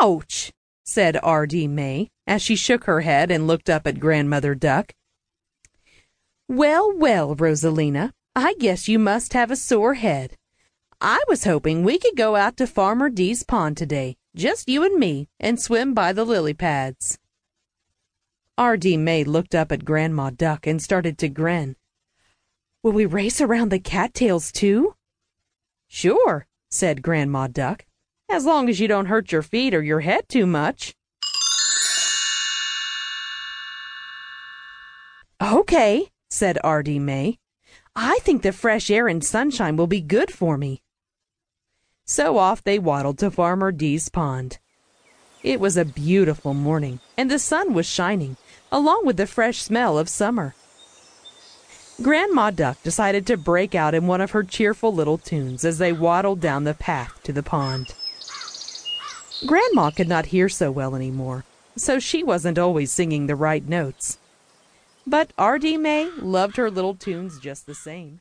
Ouch! said R.D. Maye as she shook her head and looked up at Grandmother Duck. Well, well, Rosalina, I guess you must have a sore head. I was hoping we could go out to Farmer D's pond today, just you and me, and swim by the lily pads. R.D. Maye looked up at Grandma Duck and started to grin. Will we race around the cattails too? Sure, said Grandma Duck, as long as you don't hurt your feet or your head too much. Okay, said R.D. Maye. I think the fresh air and sunshine will be good for me. So off they waddled to Farmer D's pond. It was a beautiful morning, and the sun was shining, along with the fresh smell of summer. Grandma Duck decided to break out in one of her cheerful little tunes as they waddled down the path to the pond. Grandma could not hear so well anymore, so she wasn't always singing the right notes. But R.D. Maye loved her little tunes just the same.